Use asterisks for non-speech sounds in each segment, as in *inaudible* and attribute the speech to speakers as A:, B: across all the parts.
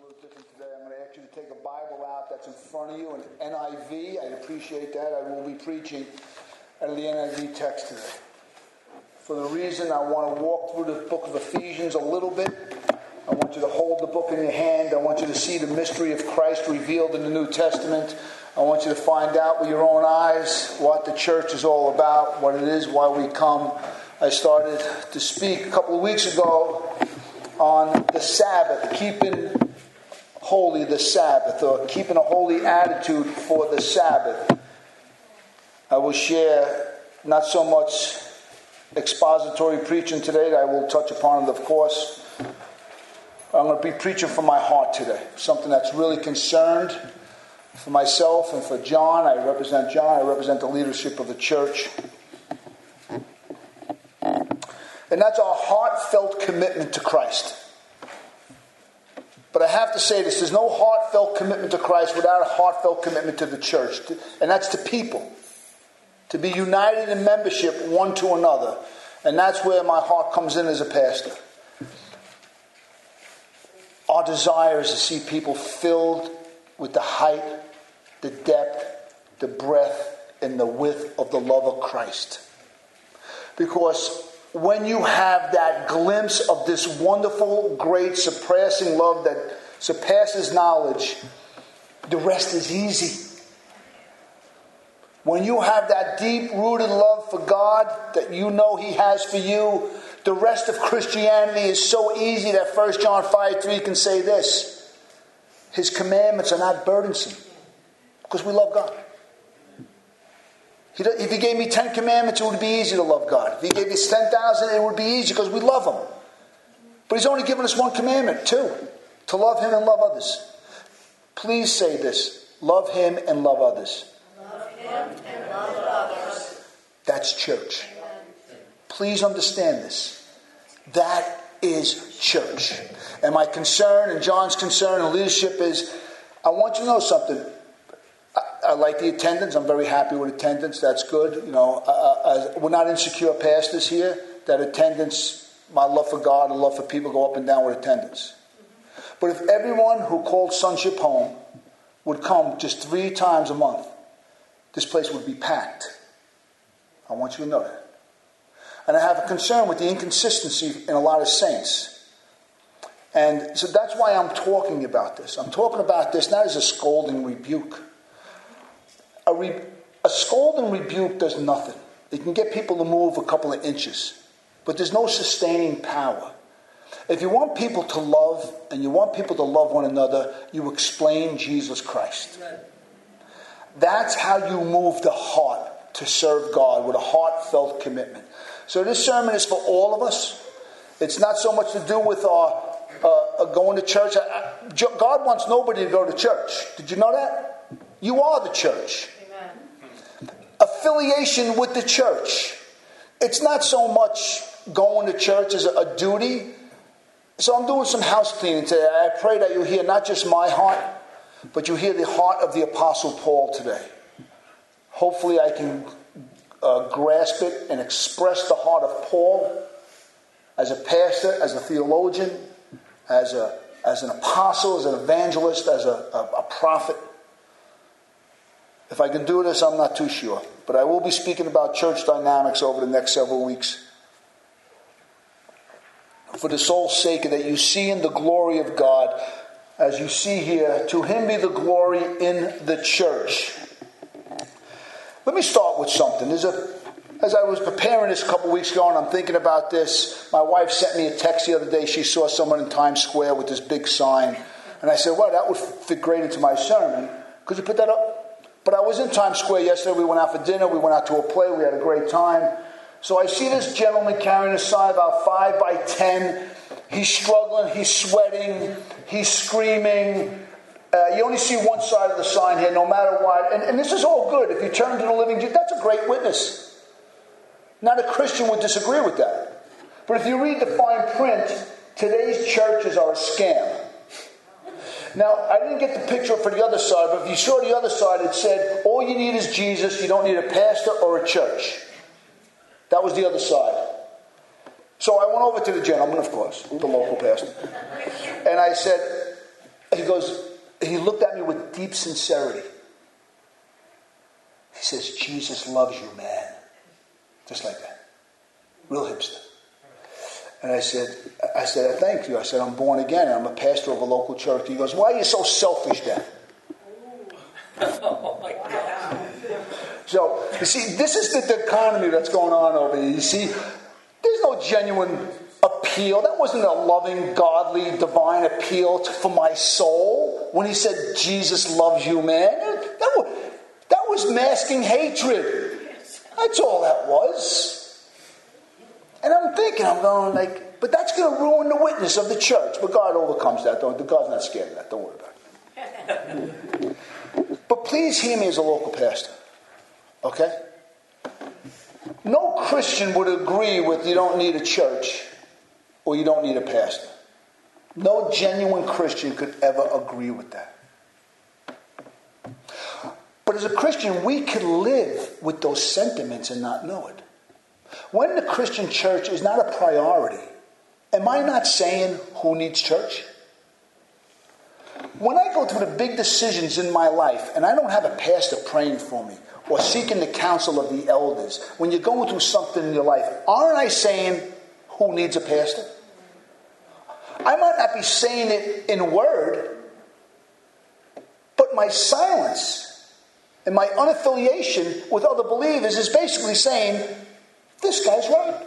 A: little different today. I'm going to ask you to take a Bible out that's in front of you, an NIV. I'd appreciate that. I will be preaching out of the NIV text today. For the reason I want to walk through the book of Ephesians a little bit. I want you to hold the book in your hand. I want you to see the mystery of Christ revealed in the New Testament. I want you to find out with your own eyes what the church is all about, what it is, why we come. I started to speak a couple of weeks ago on the Sabbath, keeping holy the Sabbath, or keeping a holy attitude for the Sabbath. I will share not so much expository preaching today, I will touch upon it, of course. I'm going to be preaching from my heart today, something that's really concerned for myself and for John. I represent John, I represent the leadership of the church. And that's our heartfelt commitment to Christ. But I have to say this there's no heartfelt commitment to Christ without a heartfelt commitment to the church, and that's to people. To be united in membership one to another. And that's where my heart comes in as a pastor. Our desire is to see people filled with the height, the depth, the breadth, and the width of the love of Christ. Because when you have that glimpse of this wonderful, great, surpassing love that surpasses knowledge, the rest is easy. When you have that deep rooted love for God that you know He has for you, the rest of Christianity is so easy that 1 John 5 3 can say this His commandments are not burdensome because we love God. If he gave me 10 commandments, it would be easy to love God. If he gave us 10,000, it would be easy because we love him. But he's only given us one commandment, too to love him and love others. Please say this love him and love others.
B: Love him and love others.
A: That's church. Please understand this. That is church. And my concern and John's concern and leadership is I want you to know something. I like the attendance. I'm very happy with attendance. That's good. You know, uh, uh we're not insecure pastors here. That attendance, my love for God and love for people go up and down with attendance. But if everyone who called sonship home would come just three times a month, this place would be packed. I want you to know that. And I have a concern with the inconsistency in a lot of saints. And so that's why I'm talking about this. I'm talking about this not as a scolding rebuke. A, re- a scold and rebuke does nothing. It can get people to move a couple of inches, but there's no sustaining power. If you want people to love and you want people to love one another, you explain Jesus Christ. That's how you move the heart to serve God with a heartfelt commitment. So this sermon is for all of us. It's not so much to do with our uh, uh going to church. God wants nobody to go to church. Did you know that? You are the church affiliation with the church. It's not so much going to church as a, duty. So I'm doing some house cleaning today. I pray that you hear not just my heart, but you hear the heart of the Apostle Paul today. Hopefully, I can uh, grasp it and express the heart of Paul as a pastor, as a theologian, as, a, as an apostle, as an evangelist, as a, a, a prophet. If I can do this, I'm not too sure. But I will be speaking about church dynamics over the next several weeks. For the sole sake that you see in the glory of God, as you see here, to Him be the glory in the church. Let me start with something. There's a, as I was preparing this a couple weeks ago, and I'm thinking about this, my wife sent me a text the other day. She saw someone in Times Square with this big sign. And I said, Well, that would fit great into my sermon. Could you put that up? But I was in Times Square yesterday. We went out for dinner. We went out to a play. We had a great time. So I see this gentleman carrying a sign about five by ten. He's struggling. He's sweating. He's screaming. Uh, you only see one side of the sign here, no matter what. And, and this is all good. If you turn to the living Jesus, that's a great witness. Not a Christian would disagree with that. But if you read the fine print, today's churches are a scam. Now, I didn't get the picture for the other side, but if you saw the other side, it said, all you need is Jesus. You don't need a pastor or a church. That was the other side. So I went over to the gentleman, of course, the local pastor, and I said, he goes, he looked at me with deep sincerity. He says, Jesus loves you, man. Just like that. Real hipster. And I said, I said, I thank you. I said, I'm born again. I'm a pastor of a local church. He goes, why are you so selfish then? oh my God. So, you see, this is the dichotomy that's going on over here. You see, there's no genuine appeal. That wasn't a loving, godly, divine appeal to, for my soul when he said, Jesus loves you, man. That was, that was masking hatred. That's all that was. Thinking, I'm going like, but that's going to ruin the witness of the church. But God overcomes that. Don't, God's not scared of that. Don't worry about it. *laughs* but please hear me as a local pastor. Okay? No Christian would agree with you don't need a church or you don't need a pastor. No genuine Christian could ever agree with that. But as a Christian, we can live with those sentiments and not know it. When the Christian church is not a priority, am I not saying who needs church? When I go through the big decisions in my life and I don't have a pastor praying for me or seeking the counsel of the elders, when you're going through something in your life, aren't I saying who needs a pastor? I might not be saying it in word, but my silence and my unaffiliation with other believers is basically saying this guy's right.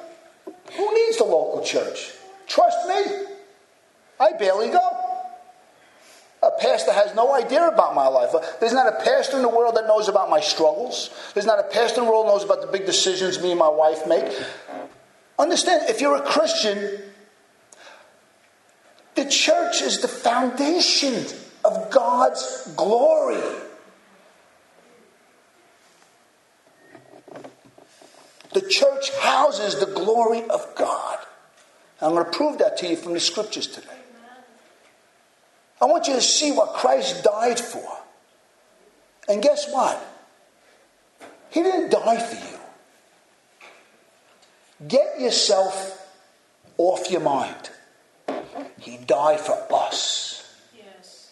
A: Who needs the local church? Trust me. I barely go. A pastor has no idea about my life. There's not a pastor in the world that knows about my struggles. There's not a pastor in the world knows about the big decisions me and my wife make. Understand, if you're a Christian, the church is the foundation of God's glory. The church houses the glory of God. I'm going to prove that to you from the scriptures today. I want you to see what Christ died for. And guess what? He didn't die for you. Get yourself off your mind. He died for us. Yes.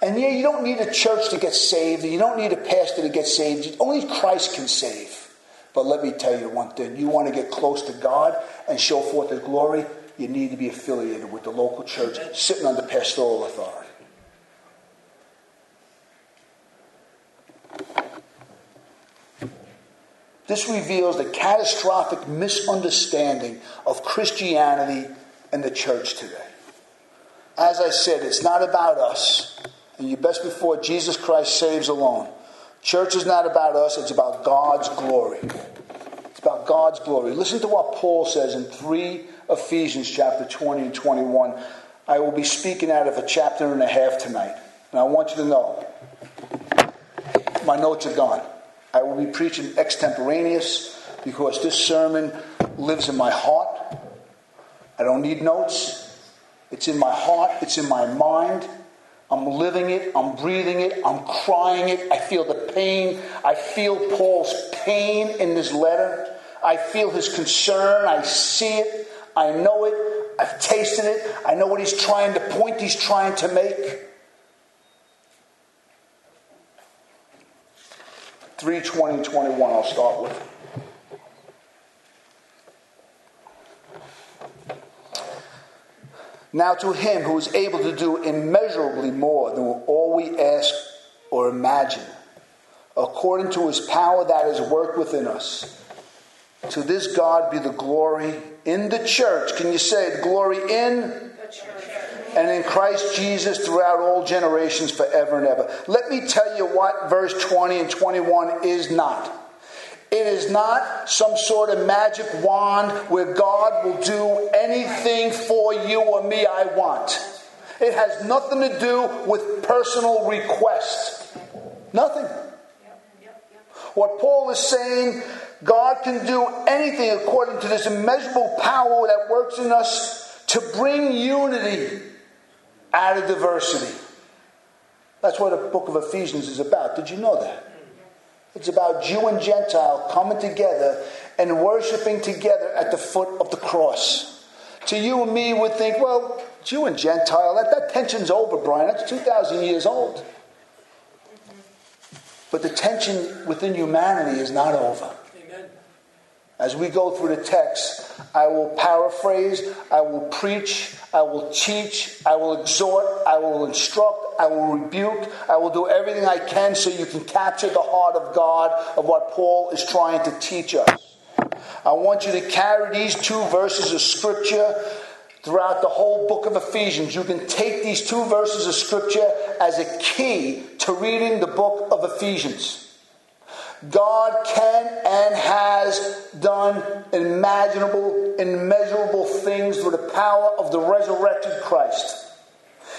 A: And yeah, you don't need a church to get saved, you don't need a pastor to get saved. Only Christ can save. But let me tell you one thing you want to get close to God and show forth His glory, you need to be affiliated with the local church sitting under pastoral authority. This reveals the catastrophic misunderstanding of Christianity and the church today. As I said, it's not about us. And you best before Jesus Christ saves alone. Church is not about us, it's about God's glory. It's about God's glory. Listen to what Paul says in 3 Ephesians chapter 20 and 21. I will be speaking out of a chapter and a half tonight. And I want you to know my notes are gone. I will be preaching extemporaneous because this sermon lives in my heart. I don't need notes. It's in my heart, it's in my mind. I'm living it, I'm breathing it, I'm crying it. I feel the pain. I feel Paul's pain in this letter. I feel his concern. I see it. I know it. I've tasted it. I know what he's trying to point he's trying to make. 320 21, I'll start with. Now, to him who is able to do immeasurably more than all we ask or imagine, according to his power that is worked within us. To this God be the glory in the church. Can you say it? Glory in and in Christ Jesus throughout all generations forever and ever. Let me tell you what verse 20 and 21 is not. It is not some sort of magic wand where God will do anything for you or me I want. It has nothing to do with personal request. Nothing. What Paul is saying, God can do anything according to this immeasurable power that works in us to bring unity out of diversity. That's what the book of Ephesians is about. Did you know that? It's about Jew and Gentile coming together and worshiping together at the foot of the cross. To you and me would think, well, Jew and Gentile, that, that tension's over, Brian. That's 2,000 years old. But the tension within humanity is not over. As we go through the text, I will paraphrase, I will preach, I will teach, I will exhort, I will instruct, I will rebuke, I will do everything I can so you can capture the heart of God of what Paul is trying to teach us. I want you to carry these two verses of Scripture throughout the whole book of Ephesians. You can take these two verses of Scripture as a key to reading the book of Ephesians. God can and has done imaginable, immeasurable things through the power of the resurrected Christ.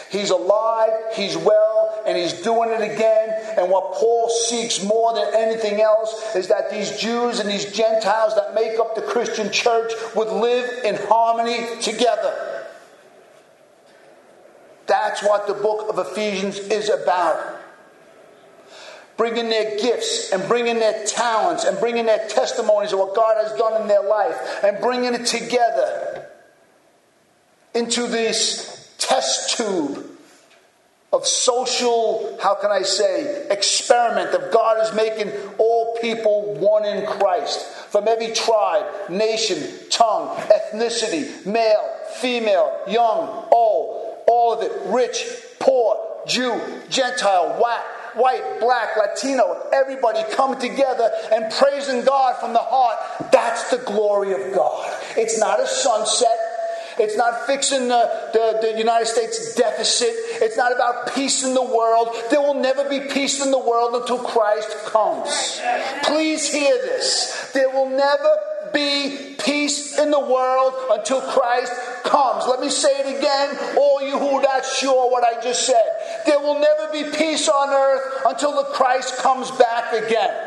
A: He's alive, he's well, and he's doing it again. And what Paul seeks more than anything else is that these Jews and these Gentiles that make up the Christian church would live in harmony together. That's what the book of Ephesians is about bringing their gifts and bringing their talents and bringing their testimonies of what God has done in their life and bringing it together into this test tube of social, how can I say, experiment of God is making all people one in Christ. From every tribe, nation, tongue, ethnicity, male, female, young, old, all of it, rich, poor, Jew, Gentile, white, white, black, Latino, everybody coming together and praising God from the heart. That's the glory of God. It's not a sunset. It's not fixing the, the, the, United States deficit. It's not about peace in the world. There will never be peace in the world until Christ comes. Please hear this. There will never be peace in the world until Christ comes. Let me say it again, all you who are not sure what I just said. There will never be peace on earth until the Christ comes back again.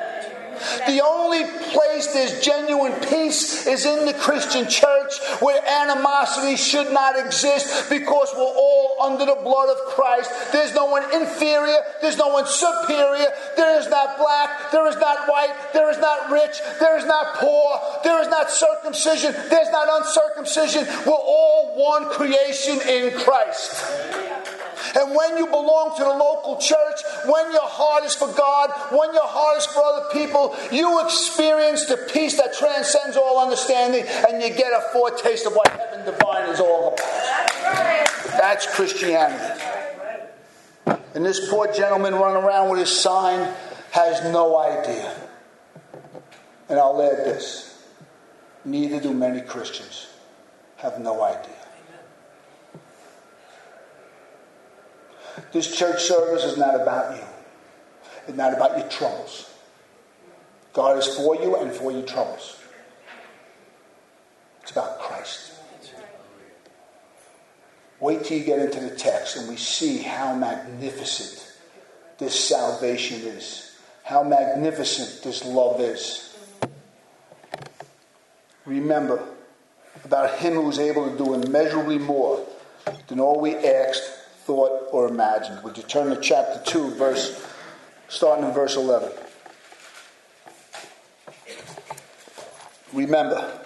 A: The only place there's genuine peace is in the Christian church where animosity should not exist because we're all under the blood of Christ. There's no one inferior, there's no one superior, there is not black, there is not white, there is not rich, there is not poor, there is not circumcision, there's not uncircumcision. We're all one creation in Christ. And when you belong to the local church, when your heart is for God, when your heart is for other people, you experience the peace that transcends all understanding and you get a foretaste of what heaven divine is all about. That's Christianity. And this poor gentleman running around with his sign has no idea. And I'll add this neither do many Christians have no idea. This church service is not about you. It's not about your troubles. God is for you and for your troubles. It's about Christ. Wait till you get into the text and we see how magnificent this salvation is, how magnificent this love is. Remember about Him who is able to do immeasurably more than all we asked thought, or imagined. Would you turn to chapter 2, verse, starting in verse 11? Remember,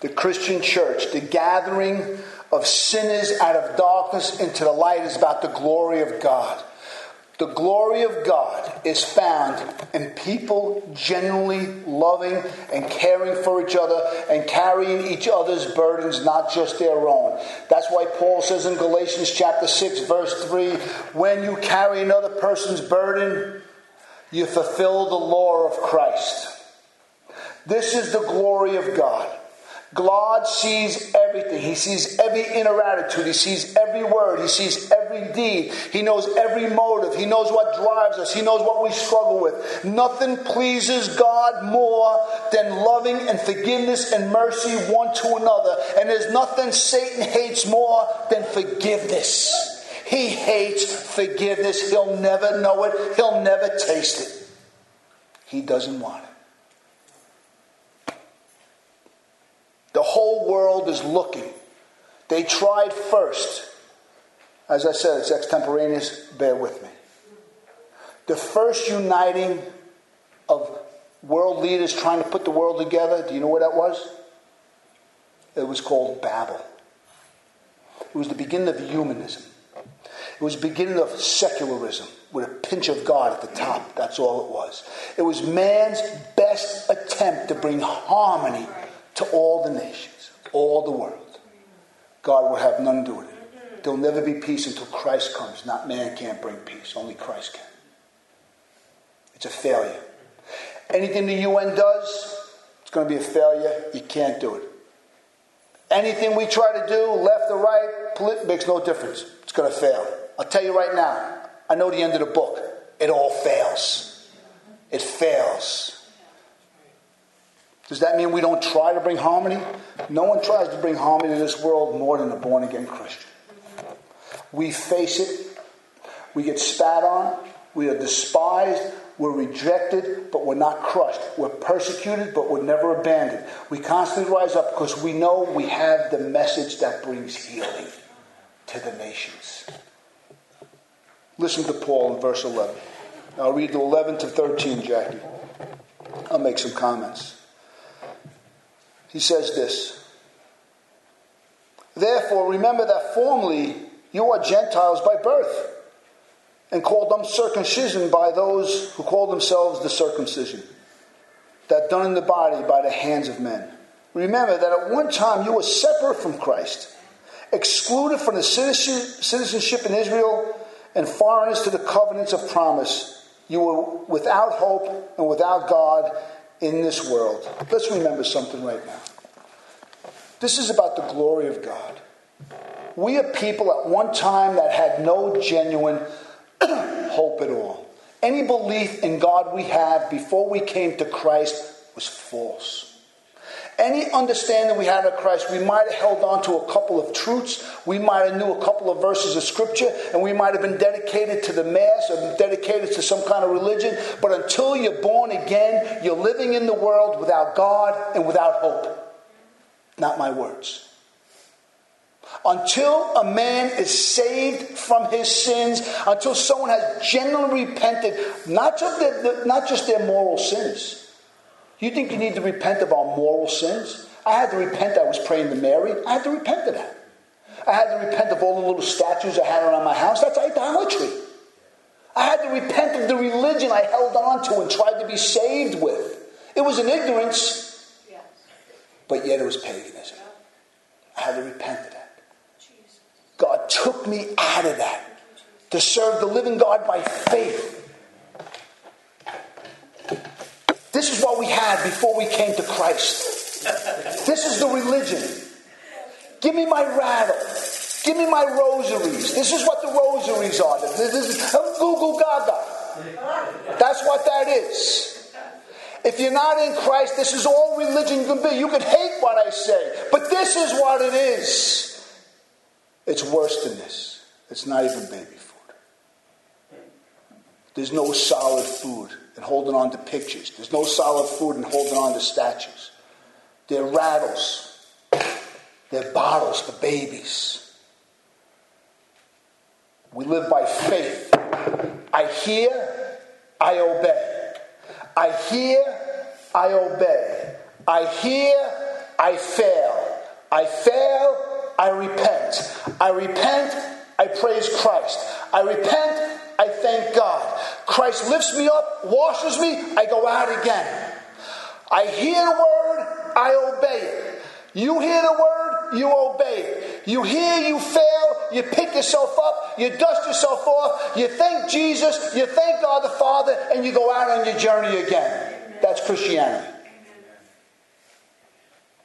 A: the Christian church, the gathering of sinners out of darkness into the light, is about the glory of God. The glory of God is found in people genuinely loving and caring for each other and carrying each other's burdens, not just their own. That's why Paul says in Galatians chapter 6, verse 3 when you carry another person's burden, you fulfill the law of Christ. This is the glory of God. God sees everything. He sees every inner attitude. He sees every word. He sees every deed. He knows every motive. He knows what drives us. He knows what we struggle with. Nothing pleases God more than loving and forgiveness and mercy one to another. And there's nothing Satan hates more than forgiveness. He hates forgiveness. He'll never know it, he'll never taste it. He doesn't want it. The whole world is looking. They tried first. As I said, it's extemporaneous, bear with me. The first uniting of world leaders trying to put the world together, do you know what that was? It was called Babel. It was the beginning of humanism. It was the beginning of secularism with a pinch of God at the top. That's all it was. It was man's best attempt to bring harmony to all the nations, all the world. God will have none do with it. There'll never be peace until Christ comes. Not man can't bring peace, only Christ can. It's a failure. Anything the UN does, it's going to be a failure. You can't do it. Anything we try to do, left or right, makes no difference. It's going to fail. I'll tell you right now, I know the end of the book. It all fails. It fails. Does that mean we don't try to bring harmony? No one tries to bring harmony to this world more than a born again Christian. We face it, we get spat on, we are despised, we're rejected, but we're not crushed. We're persecuted, but we're never abandoned. We constantly rise up because we know we have the message that brings healing to the nations. Listen to Paul in verse 11. I'll read the 11 to 13, Jackie. I'll make some comments. He says this Therefore, remember that formerly you are Gentiles by birth, and called uncircumcision by those who call themselves the circumcision, that done in the body by the hands of men. Remember that at one time you were separate from Christ, excluded from the citizenship in Israel and foreigners to the covenants of promise. You were without hope and without God in this world. Let's remember something right now. This is about the glory of God. We are people at one time that had no genuine *clears throat* hope at all. Any belief in God we have before we came to Christ was false any understanding we had of Christ, we might have held on to a couple of truths. We might have knew a couple of verses of scripture, and we might have been dedicated to the mass or dedicated to some kind of religion. But until you're born again, you're living in the world without God and without hope. Not my words. Until a man is saved from his sins, until someone has genuinely repented, not just their, not just their moral sins, you think you need to repent of our moral sins? I had to repent I was praying to Mary. I had to repent of that. I had to repent of all the little statues I had around my house. That's idolatry. I had to repent of the religion I held on to and tried to be saved with. It was an ignorance, but yet it was paganism. I had to repent of that. God took me out of that to serve the living God by faith. This is what we had before we came to Christ. This is the religion. Give me my rattle. Give me my rosaries. This is what the rosaries are. This is Google Gaga. That's what that is. If you're not in Christ, this is all religion can be. You can hate what I say, but this is what it is. It's worse than this. It's not even baby food. There's no solid food and holding on to pictures. There's no solid food and holding on to statues. They're rattles. They're bottles for babies. We live by faith. I hear, I obey. I hear, I obey. I hear, I fail. I fail, I repent. I repent, I praise Christ. I repent, I thank God. Christ lifts me up, washes me, I go out again. I hear the word, I obey it. You hear the word, you obey it. You hear, you fail, you pick yourself up, you dust yourself off, you thank Jesus, you thank God the Father, and you go out on your journey again. That's Christianity.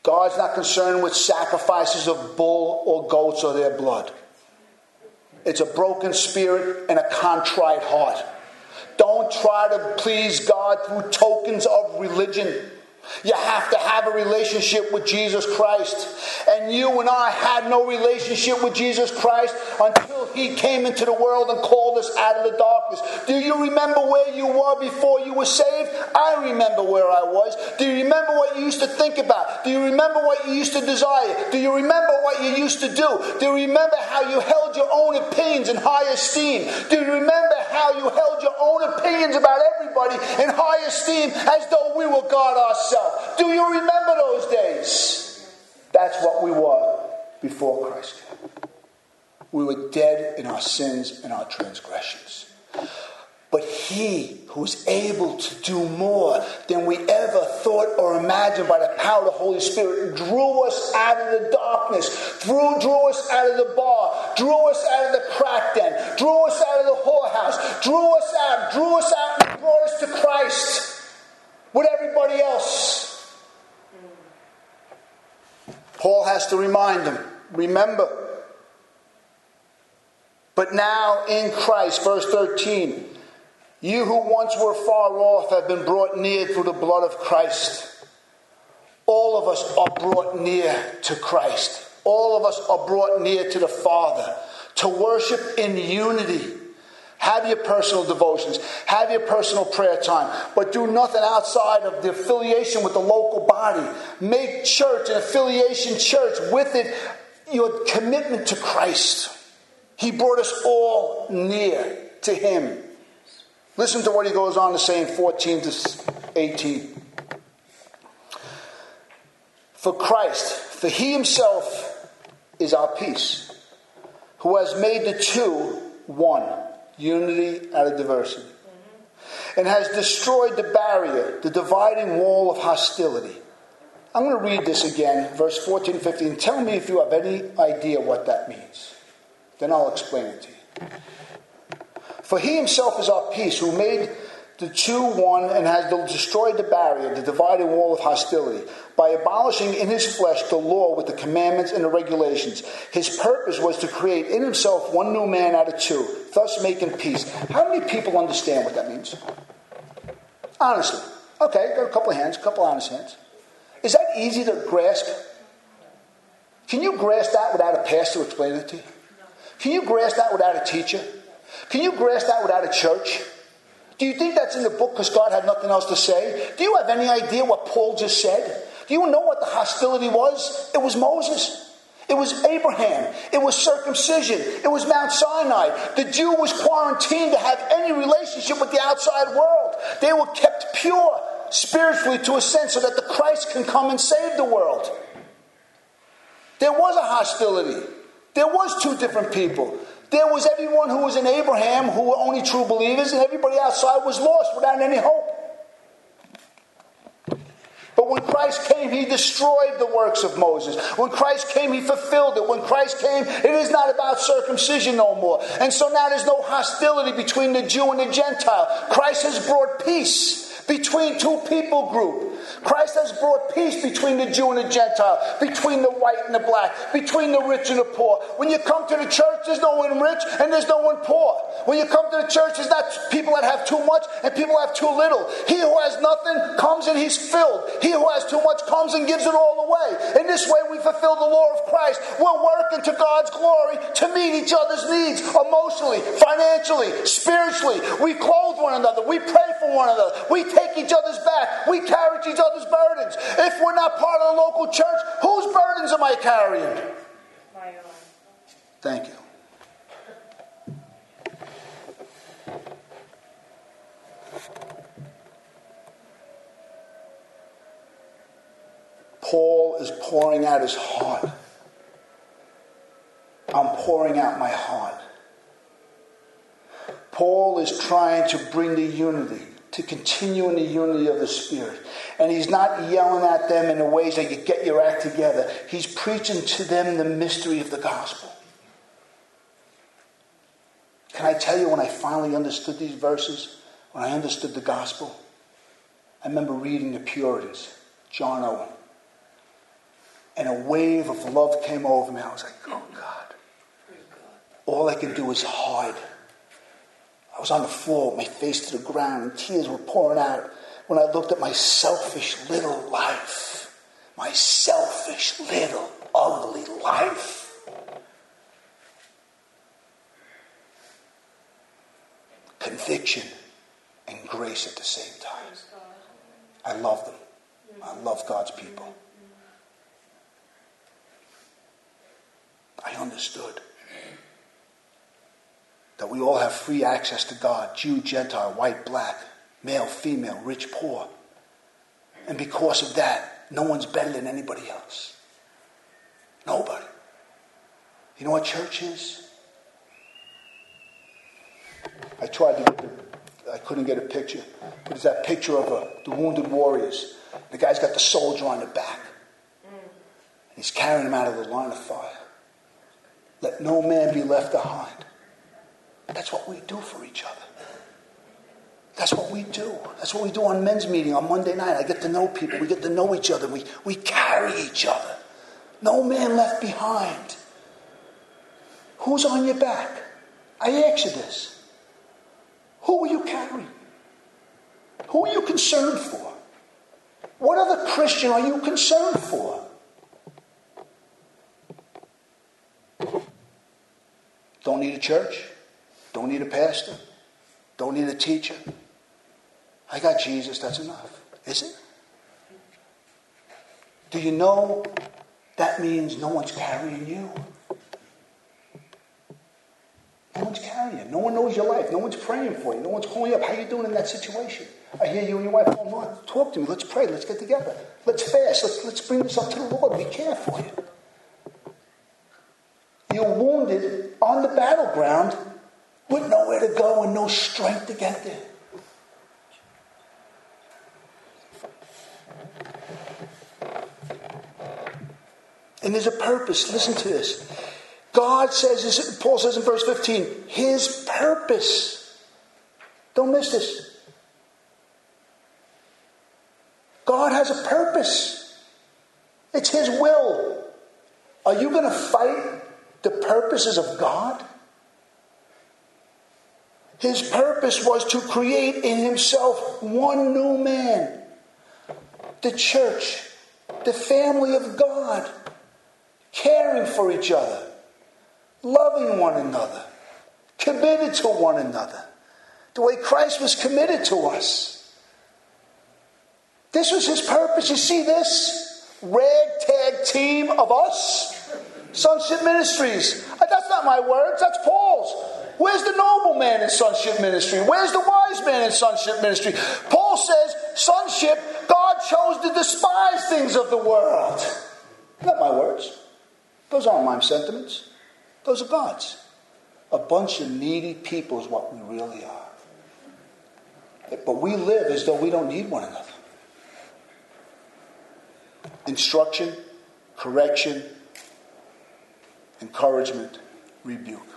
A: God's not concerned with sacrifices of bull or goats or their blood. It's a broken spirit and a contrite heart. Don't try to please God through tokens of religion. You have to have a relationship with Jesus Christ. And you and I had no relationship with Jesus Christ until He came into the world and called us out of the darkness. Do you remember where you were before you were saved? I remember where I was. Do you remember what you used to think about? Do you remember what you used to desire? Do you remember what you used to do? Do you remember how you held your own opinions in high esteem? Do you remember how you held your own opinions about everybody in high esteem as though we were God ourselves? Do you remember those days? That's what we were before Christ. We were dead in our sins and our transgressions. But he who is able to do more than we ever thought or imagined by the power of the Holy Spirit drew us out of the darkness, drew, drew us out of the bar, drew us out of the crack den, drew us out of the whorehouse, drew us out, drew us out, and brought us to Christ with everybody else. Paul has to remind them remember. But now in Christ, verse 13. You who once were far off have been brought near through the blood of Christ. All of us are brought near to Christ. All of us are brought near to the Father to worship in unity. Have your personal devotions, have your personal prayer time, but do nothing outside of the affiliation with the local body. Make church an affiliation church with it your commitment to Christ. He brought us all near to Him. Listen to what he goes on to say in 14 to 18. For Christ, for he himself is our peace, who has made the two one, unity out of diversity, and has destroyed the barrier, the dividing wall of hostility. I'm going to read this again, verse 14 15. Tell me if you have any idea what that means. Then I'll explain it to you. For he himself is our peace, who made the two one and has destroyed the barrier, the dividing wall of hostility, by abolishing in his flesh the law with the commandments and the regulations. His purpose was to create in himself one new man out of two, thus making peace. How many people understand what that means? Honestly. Okay, got a couple of hands, a couple of honest hands. Is that easy to grasp? Can you grasp that without a pastor explaining it to you? Can you grasp that without a teacher? Can you grasp that without a church? Do you think that's in the book because God had nothing else to say? Do you have any idea what Paul just said? Do you know what the hostility was? It was Moses. It was Abraham. It was circumcision. It was Mount Sinai. The Jew was quarantined to have any relationship with the outside world. They were kept pure spiritually to a sense so that the Christ can come and save the world. There was a hostility. There was two different people. There was everyone who was in Abraham who were only true believers, and everybody outside was lost without any hope. But when Christ came, he destroyed the works of Moses. When Christ came, he fulfilled it. When Christ came, it is not about circumcision no more. And so now there's no hostility between the Jew and the Gentile. Christ has brought peace between two people groups. Christ has brought peace between the Jew and the Gentile, between the white and the black, between the rich and the poor. When you come to the church, there's no one rich and there's no one poor. When you come to the church, there's not people that have too much and people have too little. He who has nothing comes and he's filled. He who has too much comes and gives it all away. In this way, we fulfill the law of Christ. We're working to God's glory to meet each other's needs emotionally, financially, spiritually. We clothe one another. We pray for one another. We take each other's back. We carry each other's burdens. If we're not part of the local church, whose burdens am I carrying? Thank you. Paul is pouring out his heart. I'm pouring out my heart. Paul is trying to bring the unity to continue in the unity of the Spirit. And he's not yelling at them in the ways that you get your act together. He's preaching to them the mystery of the gospel. Can I tell you when I finally understood these verses, when I understood the gospel? I remember reading the Puritans, John Owen. And a wave of love came over me. I was like, oh God. All I can do is hide. I was on the floor my face to the ground and tears were pouring out when I looked at my selfish little life. My selfish little ugly life. Conviction and grace at the same time. I love them. I love God's people. I understood that we all have free access to God Jew, Gentile, white, black, male, female, rich, poor. And because of that, no one's better than anybody else. Nobody. You know what church is? I tried to get the, I couldn't get a picture. But it's that picture of uh, the wounded warriors. The guy's got the soldier on the back. and He's carrying him out of the line of fire. Let no man be left behind. That's what we do for each other. That's what we do. That's what we do on men's meeting on Monday night. I get to know people. We get to know each other. We, we carry each other. No man left behind. Who's on your back? I ask you this. Who are you carrying? Who are you concerned for? What other Christian are you concerned for? Don't need a church. Don't need a pastor. Don't need a teacher. I got Jesus, that's enough. Is it? Do you know that means no one's carrying you? No one's carrying you. No one knows your life. No one's praying for you. No one's calling you up. How you doing in that situation? I hear you and your wife oh, Lord, talk to me. Let's pray. Let's get together. Let's fast. Let's, let's bring this up to the Lord. We care for you. You're wounded on the battleground with nowhere to go and no strength to get there. And there's a purpose. Listen to this. God says, Paul says in verse 15, his purpose. Don't miss this. God has a purpose. It's his will. Are you going to fight the purposes of God? His purpose was to create in himself one new man, the church, the family of God caring for each other, loving one another, committed to one another, the way Christ was committed to us. This was his purpose. You see this ragtag team of us? Sonship Ministries. Uh, that's not my words, that's Paul's. Where's the noble man in sonship ministry? Where's the wise man in sonship ministry? Paul says, sonship, God chose to despise things of the world. Not my words. Those aren't my sentiments, those are God's. A bunch of needy people is what we really are. But we live as though we don't need one another. Instruction, correction, encouragement, rebuke.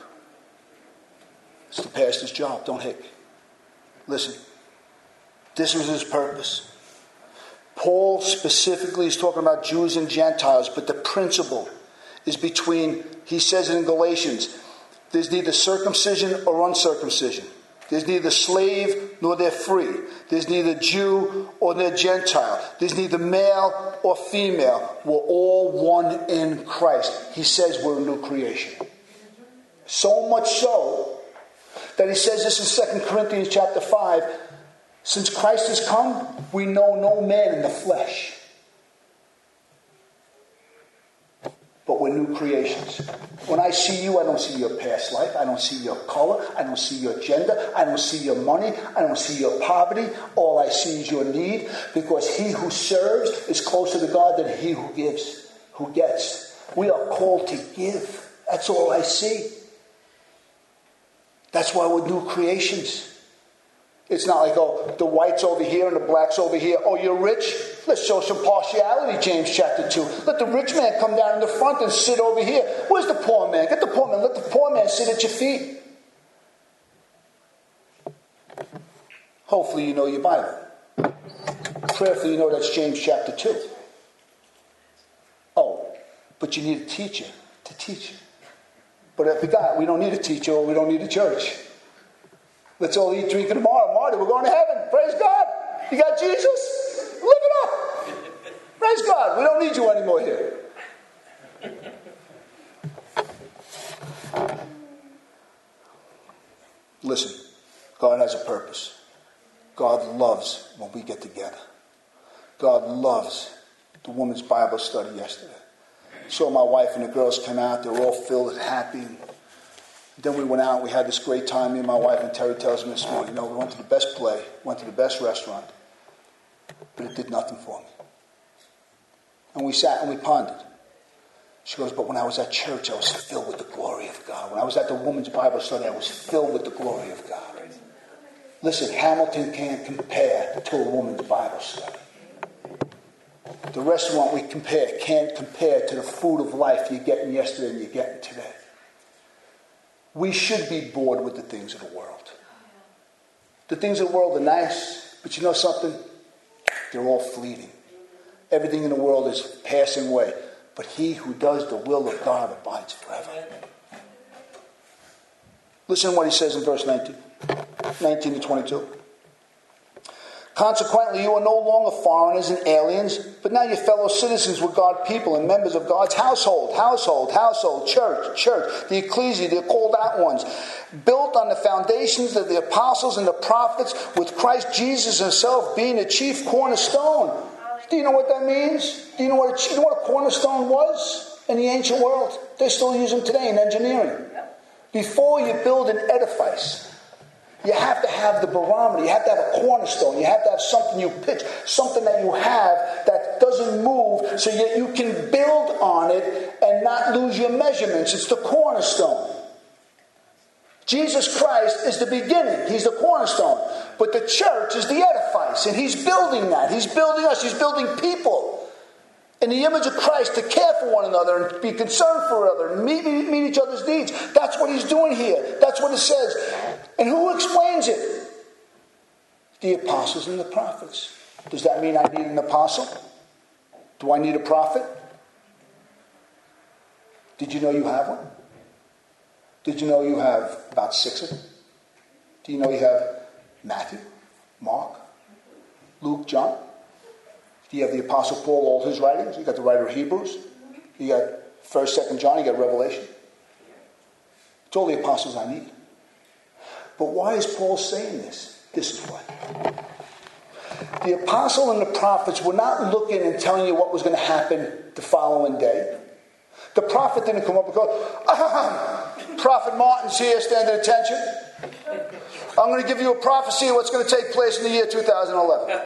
A: It's the pastor's job. Don't hick. Listen, this was his purpose. Paul specifically is talking about Jews and Gentiles, but the principle is between, he says it in Galatians, there's neither circumcision or uncircumcision. There's neither slave nor they're free. There's neither Jew or they're Gentile. There's neither male or female. We're all one in Christ. He says we're a new creation. So much so that he says this in 2 Corinthians chapter 5. Since Christ has come, we know no man in the flesh. but we're new creations. When I see you, I don't see your past life. I don't see your color. I don't see your gender. I don't see your money. I don't see your poverty. All I see is your need because he who serves is closer to God than he who gives, who gets. We are called to give. That's all I see. That's why we're new creations. It's not like, oh, the white's over here and the black's over here. Oh, you're rich? Let's show some partiality, James chapter 2. Let the rich man come down in the front and sit over here. Where's the poor man? Get the poor man. Let the poor man sit at your feet. Hopefully, you know your Bible. Prayerfully, you know that's James chapter 2. Oh, but you need a teacher to teach you. But we got, we don't need a teacher or we don't need a church. Let's all eat, drink, and tomorrow. Marty, we're going to heaven. Praise God. You got Jesus? Live it up. Praise God. We don't need you anymore here. Listen, God has a purpose. God loves when we get together. God loves the woman's Bible study yesterday. Saw my wife and the girls come out. They were all filled and happy. Then we went out, we had this great time. Me and my wife and Terry tells me this morning, you know, we went to the best play, went to the best restaurant, but it did nothing for me. And we sat and we pondered. She goes, but when I was at church, I was filled with the glory of God. When I was at the women's Bible study, I was filled with the glory of God. Listen, Hamilton can't compare to a woman's Bible study. The restaurant we compare can't compare to the food of life you're getting yesterday and you're getting today. We should be bored with the things of the world. The things of the world are nice, but you know something? They're all fleeting. Everything in the world is passing away. But he who does the will of God abides forever. Listen to what he says in verse 19, 19 to 22. Consequently, you are no longer foreigners and aliens, but now you're fellow citizens with God's people and members of God's household, household, household, church, church, the ecclesia, the called out ones, built on the foundations of the apostles and the prophets, with Christ Jesus himself being the chief cornerstone. Do you know what that means? Do you know what a, you know what a cornerstone was in the ancient world? They still use them today in engineering. Before you build an edifice, you have to have the barometer. You have to have a cornerstone. You have to have something you pitch, something that you have that doesn't move so that you can build on it and not lose your measurements. It's the cornerstone. Jesus Christ is the beginning, He's the cornerstone. But the church is the edifice, and He's building that. He's building us, He's building people in the image of Christ to care for one another and be concerned for another and meet, meet each other's needs. That's what he's doing here. That's what it says. And who explains it? The apostles and the prophets. Does that mean I need an apostle? Do I need a prophet? Did you know you have one? Did you know you have about six of them? Do you know you have Matthew, Mark, Luke, John? Do you have the Apostle Paul, all his writings? You got the writer of Hebrews. You got First, Second John. You got Revelation. It's all the apostles I need. But why is Paul saying this? This is why. The apostle and the prophets were not looking and telling you what was going to happen the following day. The prophet didn't come up and go, ah, Prophet Martin's here, stand at attention. I'm going to give you a prophecy of what's going to take place in the year 2011.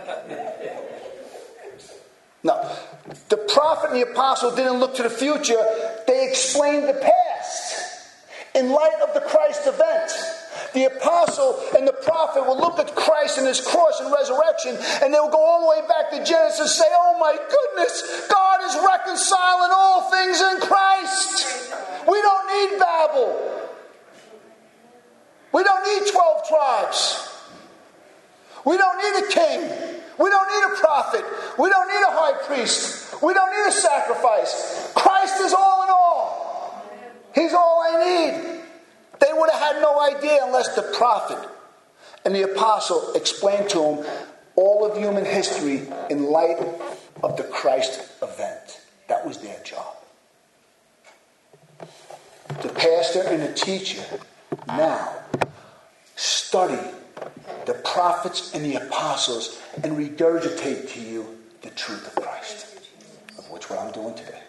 A: No. The prophet and the apostle didn't look to the future, they explained the past in light of the Christ event. The apostle and the prophet will look at Christ and his cross and resurrection, and they'll go all the way back to Genesis and say, Oh my goodness, God is reconciling all things in Christ. We don't need Babel. We don't need 12 tribes. We don't need a king. We don't need a prophet. We don't need a high priest. We don't need a sacrifice. Christ is all in all. He's all I need. They would have had no idea unless the prophet and the apostle explained to them all of human history in light of the Christ event. That was their job. The pastor and the teacher now study the prophets and the apostles and regurgitate to you the truth of Christ, of which what I'm doing today.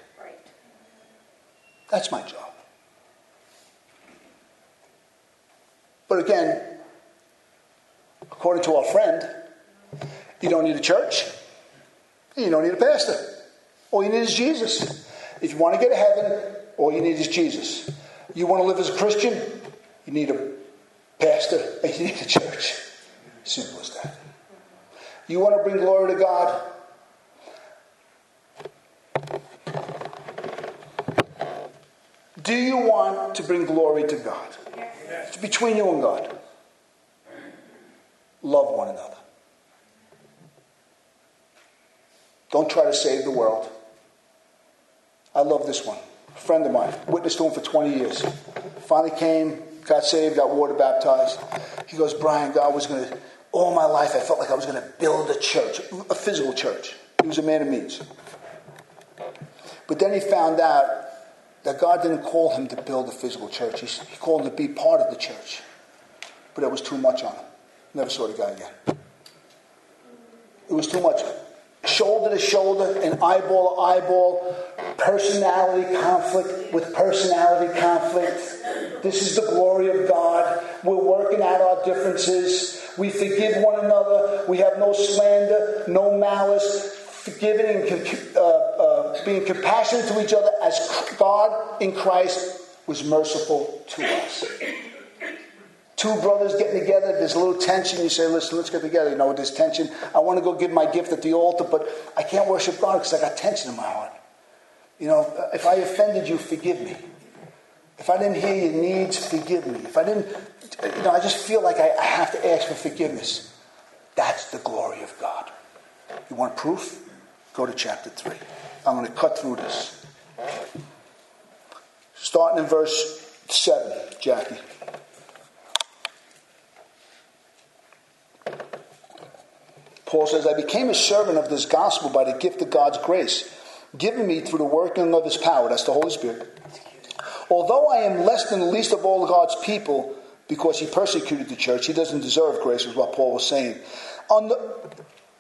A: That's my job. But again, according to our friend, you don't need a church. You don't need a pastor. All you need is Jesus. If you want to get to heaven, all you need is Jesus. You want to live as a Christian, you need a pastor and *laughs* you need a church. Simple as that. You want to bring glory to God? Do you want to bring glory to God? It's between you and God. Love one another. Don't try to save the world. I love this one. A friend of mine, witnessed to him for 20 years. Finally came, got saved, got water baptized. He goes, Brian, God was going to all my life I felt like I was going to build a church, a physical church. He was a man of means. But then he found out that God didn't call him to build a physical church. He, called him to be part of the church. But it was too much on him. Never saw the guy again. It was too much. Shoulder to shoulder and eyeball to eyeball, personality conflict with personality conflict. This is the glory of God. We're working out our differences. We forgive one another. We have no slander, no malice, forgiving and uh, uh, being compassionate to each other as God in Christ was merciful to us. Two brothers getting together, there's a little tension. You say, listen, let's get together. You know, there's tension. I want to go give my gift at the altar, but I can't worship God because I got tension in my heart. You know, uh, if I offended you, forgive me. If I didn't hear your needs, forgive me. If I didn't, you know, I just feel like I, I have to ask for forgiveness. That's the glory of God. You want proof? Go to chapter 3. I'm going to cut through this. Starting in verse 7, Jackie. Paul says, I became a servant of this gospel by the gift of God's grace, given me through the working of his power. That's the Holy Spirit. Although I am less than the least of all God's people, because he persecuted the church, he doesn't deserve grace, is what Paul was saying. On The,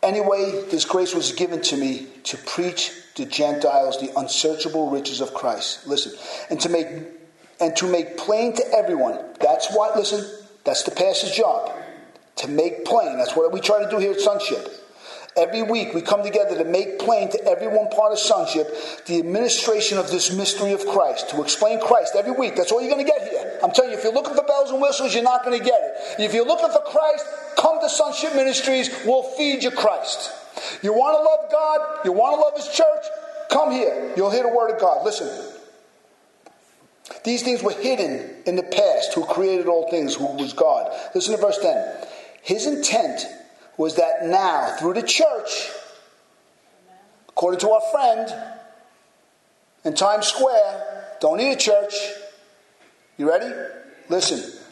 A: anyway, this grace was given to me to preach to Gentiles the unsearchable riches of Christ. Listen, and to make and to make plain to everyone. That's what. Listen, that's the pastor's job to make plain. That's what we try to do here at Sonship. Every week we come together to make plain to everyone part of sonship the administration of this mystery of Christ, to explain Christ every week. That's all you're going to get here. I'm telling you, if you're looking for bells and whistles, you're not going to get it. If you're looking for Christ, to Sonship Ministries. We'll feed you Christ. You want to love God, you want to love His church, come here. You'll hear the Word of God. Listen. These things were hidden in the past, who created all things, who was God. Listen to verse 10. His intent was that now, through the church, according to our friend in Times Square, don't need a church. You ready? Listen.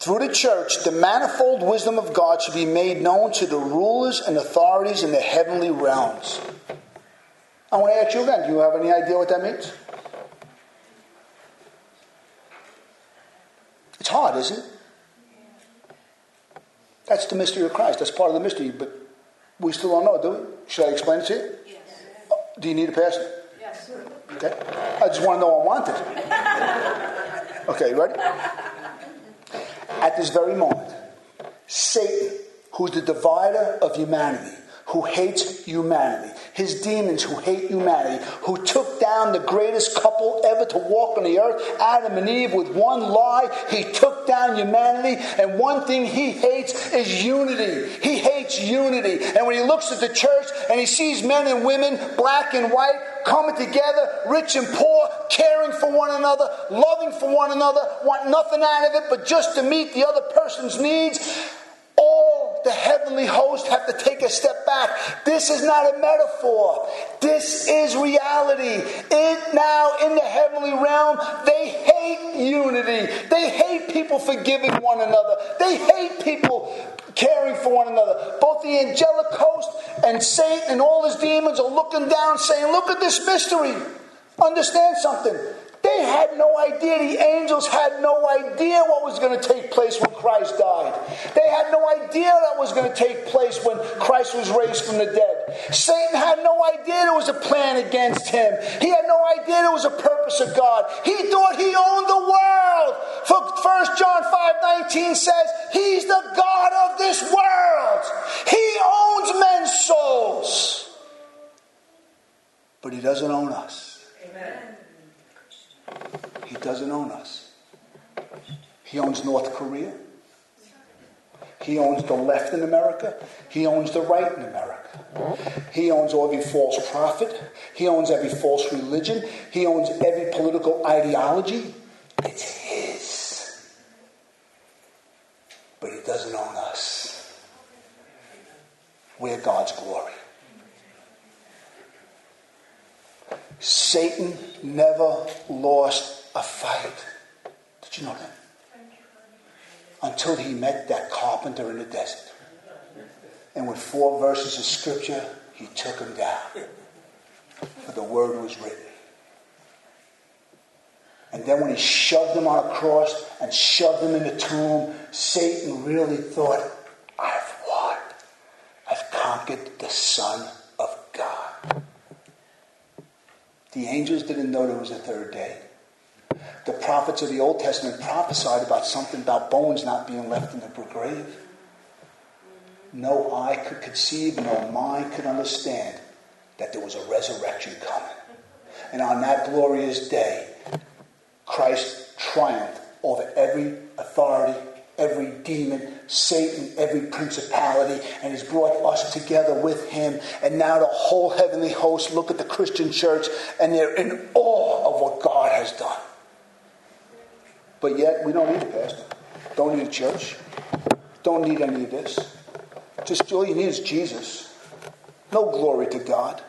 A: Through the church, the manifold wisdom of God should be made known to the rulers and authorities in the heavenly realms. I want to ask you again do you have any idea what that means? It's hard, isn't it? That's the mystery of Christ. That's part of the mystery, but we still don't know, do we? Should I explain it to you? Yes. Oh, do you need a pastor?
B: Yes.
A: Okay. I just want to know I want it. *laughs* Okay, ready? At this very moment, Satan, who's the divider of humanity, who hates humanity, his demons who hate humanity, who took down the greatest couple ever to walk on the earth, Adam and Eve, with one lie. He took down humanity, and one thing he hates is unity. He hates unity. And when he looks at the church and he sees men and women, black and white, coming together, rich and poor, caring for one another, loving for one another, want nothing out of it but just to meet the other person's needs all the heavenly host have to take a step back. This is not a metaphor. This is reality. It now in the heavenly realm, they hate unity. They hate people forgiving one another. They hate people caring for one another. Both the angelic host and Satan and all his demons are looking down saying, Look at this mystery. Understand something. They had no idea, the angels had no idea what was going to take place when Christ died. They had no idea that was going to take place when Christ was raised from the dead. Satan had no idea there was a plan against him. He had no idea there was a purpose of God. He thought he owned the world. For 1 John 5 19 says, He's the God of this world. He owns men's souls. But He doesn't own us. Amen. He doesn't own us. He owns North Korea. He owns the left in America. He owns the right in America. He owns every false prophet. He owns every false religion. He owns every political ideology. It's his. But he doesn't own us. We're God's glory. Satan never lost a fight. Did you know that? Until he met carpenter in the desert. And with four verses of scripture, he took him down. For the word was written. And then when he shoved him on a cross and shoved him in the tomb, Satan really thought, I've won. I've conquered the Son of God. The angels didn't know there was a third day. The prophets of the Old Testament prophesied about something about bones not being left in the grave. No eye could conceive, no mind could understand that there was a resurrection coming. And on that glorious day, Christ triumphed over every authority, every demon, Satan, every principality, and has brought us together with him. And now the whole heavenly host look at the Christian church and they're in awe of what God has done. But yet, we don't need a pastor, don't need a church, don't need any of this. Just all you need is Jesus. No glory to God.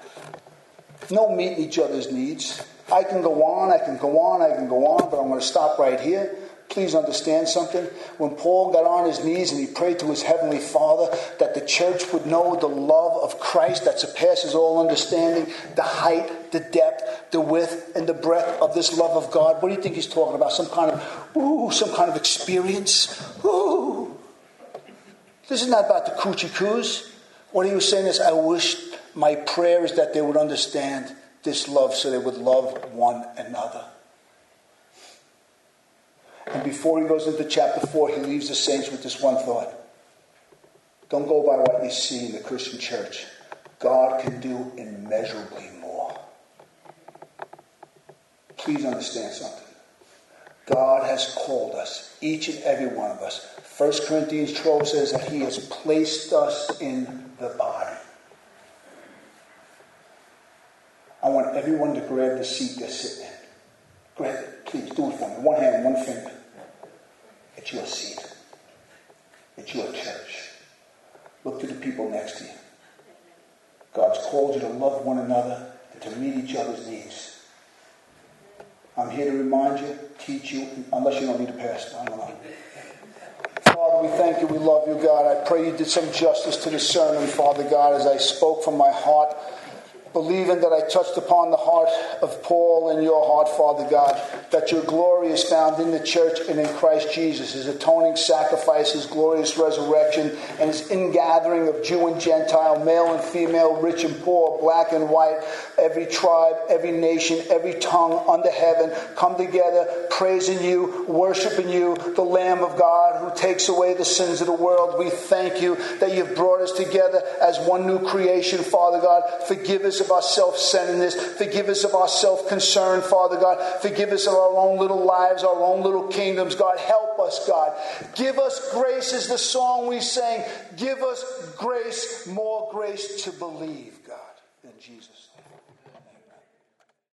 A: No meeting each other's needs. I can go on, I can go on, I can go on, but I'm going to stop right here. Please understand something. When Paul got on his knees and he prayed to his heavenly Father that the church would know the love of Christ that surpasses all understanding, the height, the depth, the width, and the breadth of this love of God. What do you think he's talking about? Some kind of ooh, some kind of experience? Ooh. This is not about the coochie coos. What he was saying is, I wish my prayer is that they would understand this love so they would love one another. And before he goes into chapter 4, he leaves the saints with this one thought Don't go by what you see in the Christian church. God can do immeasurably more. Please understand something. God has called us, each and every one of us. 1 Corinthians 12 says that He has placed us in the body. I want everyone to grab the seat they're sitting in. Please do it for me. One hand, one finger. It's your seat. It's your church. Look to the people next to you. God's called you to love one another and to meet each other's needs. I'm here to remind you, teach you, unless you don't need a pastor. I don't know. Father, we thank you. We love you, God. I pray you did some justice to the sermon, Father God, as I spoke from my heart believing that I touched upon the heart of Paul and your heart, Father God, that your glory is found in the church and in Christ Jesus, his atoning sacrifice, his glorious resurrection, and his ingathering of Jew and Gentile, male and female, rich and poor, black and white, every tribe, every nation, every tongue under heaven, come together, praising you, worshiping you, the Lamb of God who takes away the sins of the world. We thank you that you've brought us together as one new creation, Father God. Forgive of our self centeredness. Forgive us of our self concern, Father God. Forgive us of our own little lives, our own little kingdoms. God, help us, God. Give us grace, is the song we sang. Give us grace, more grace to believe, God, in Jesus'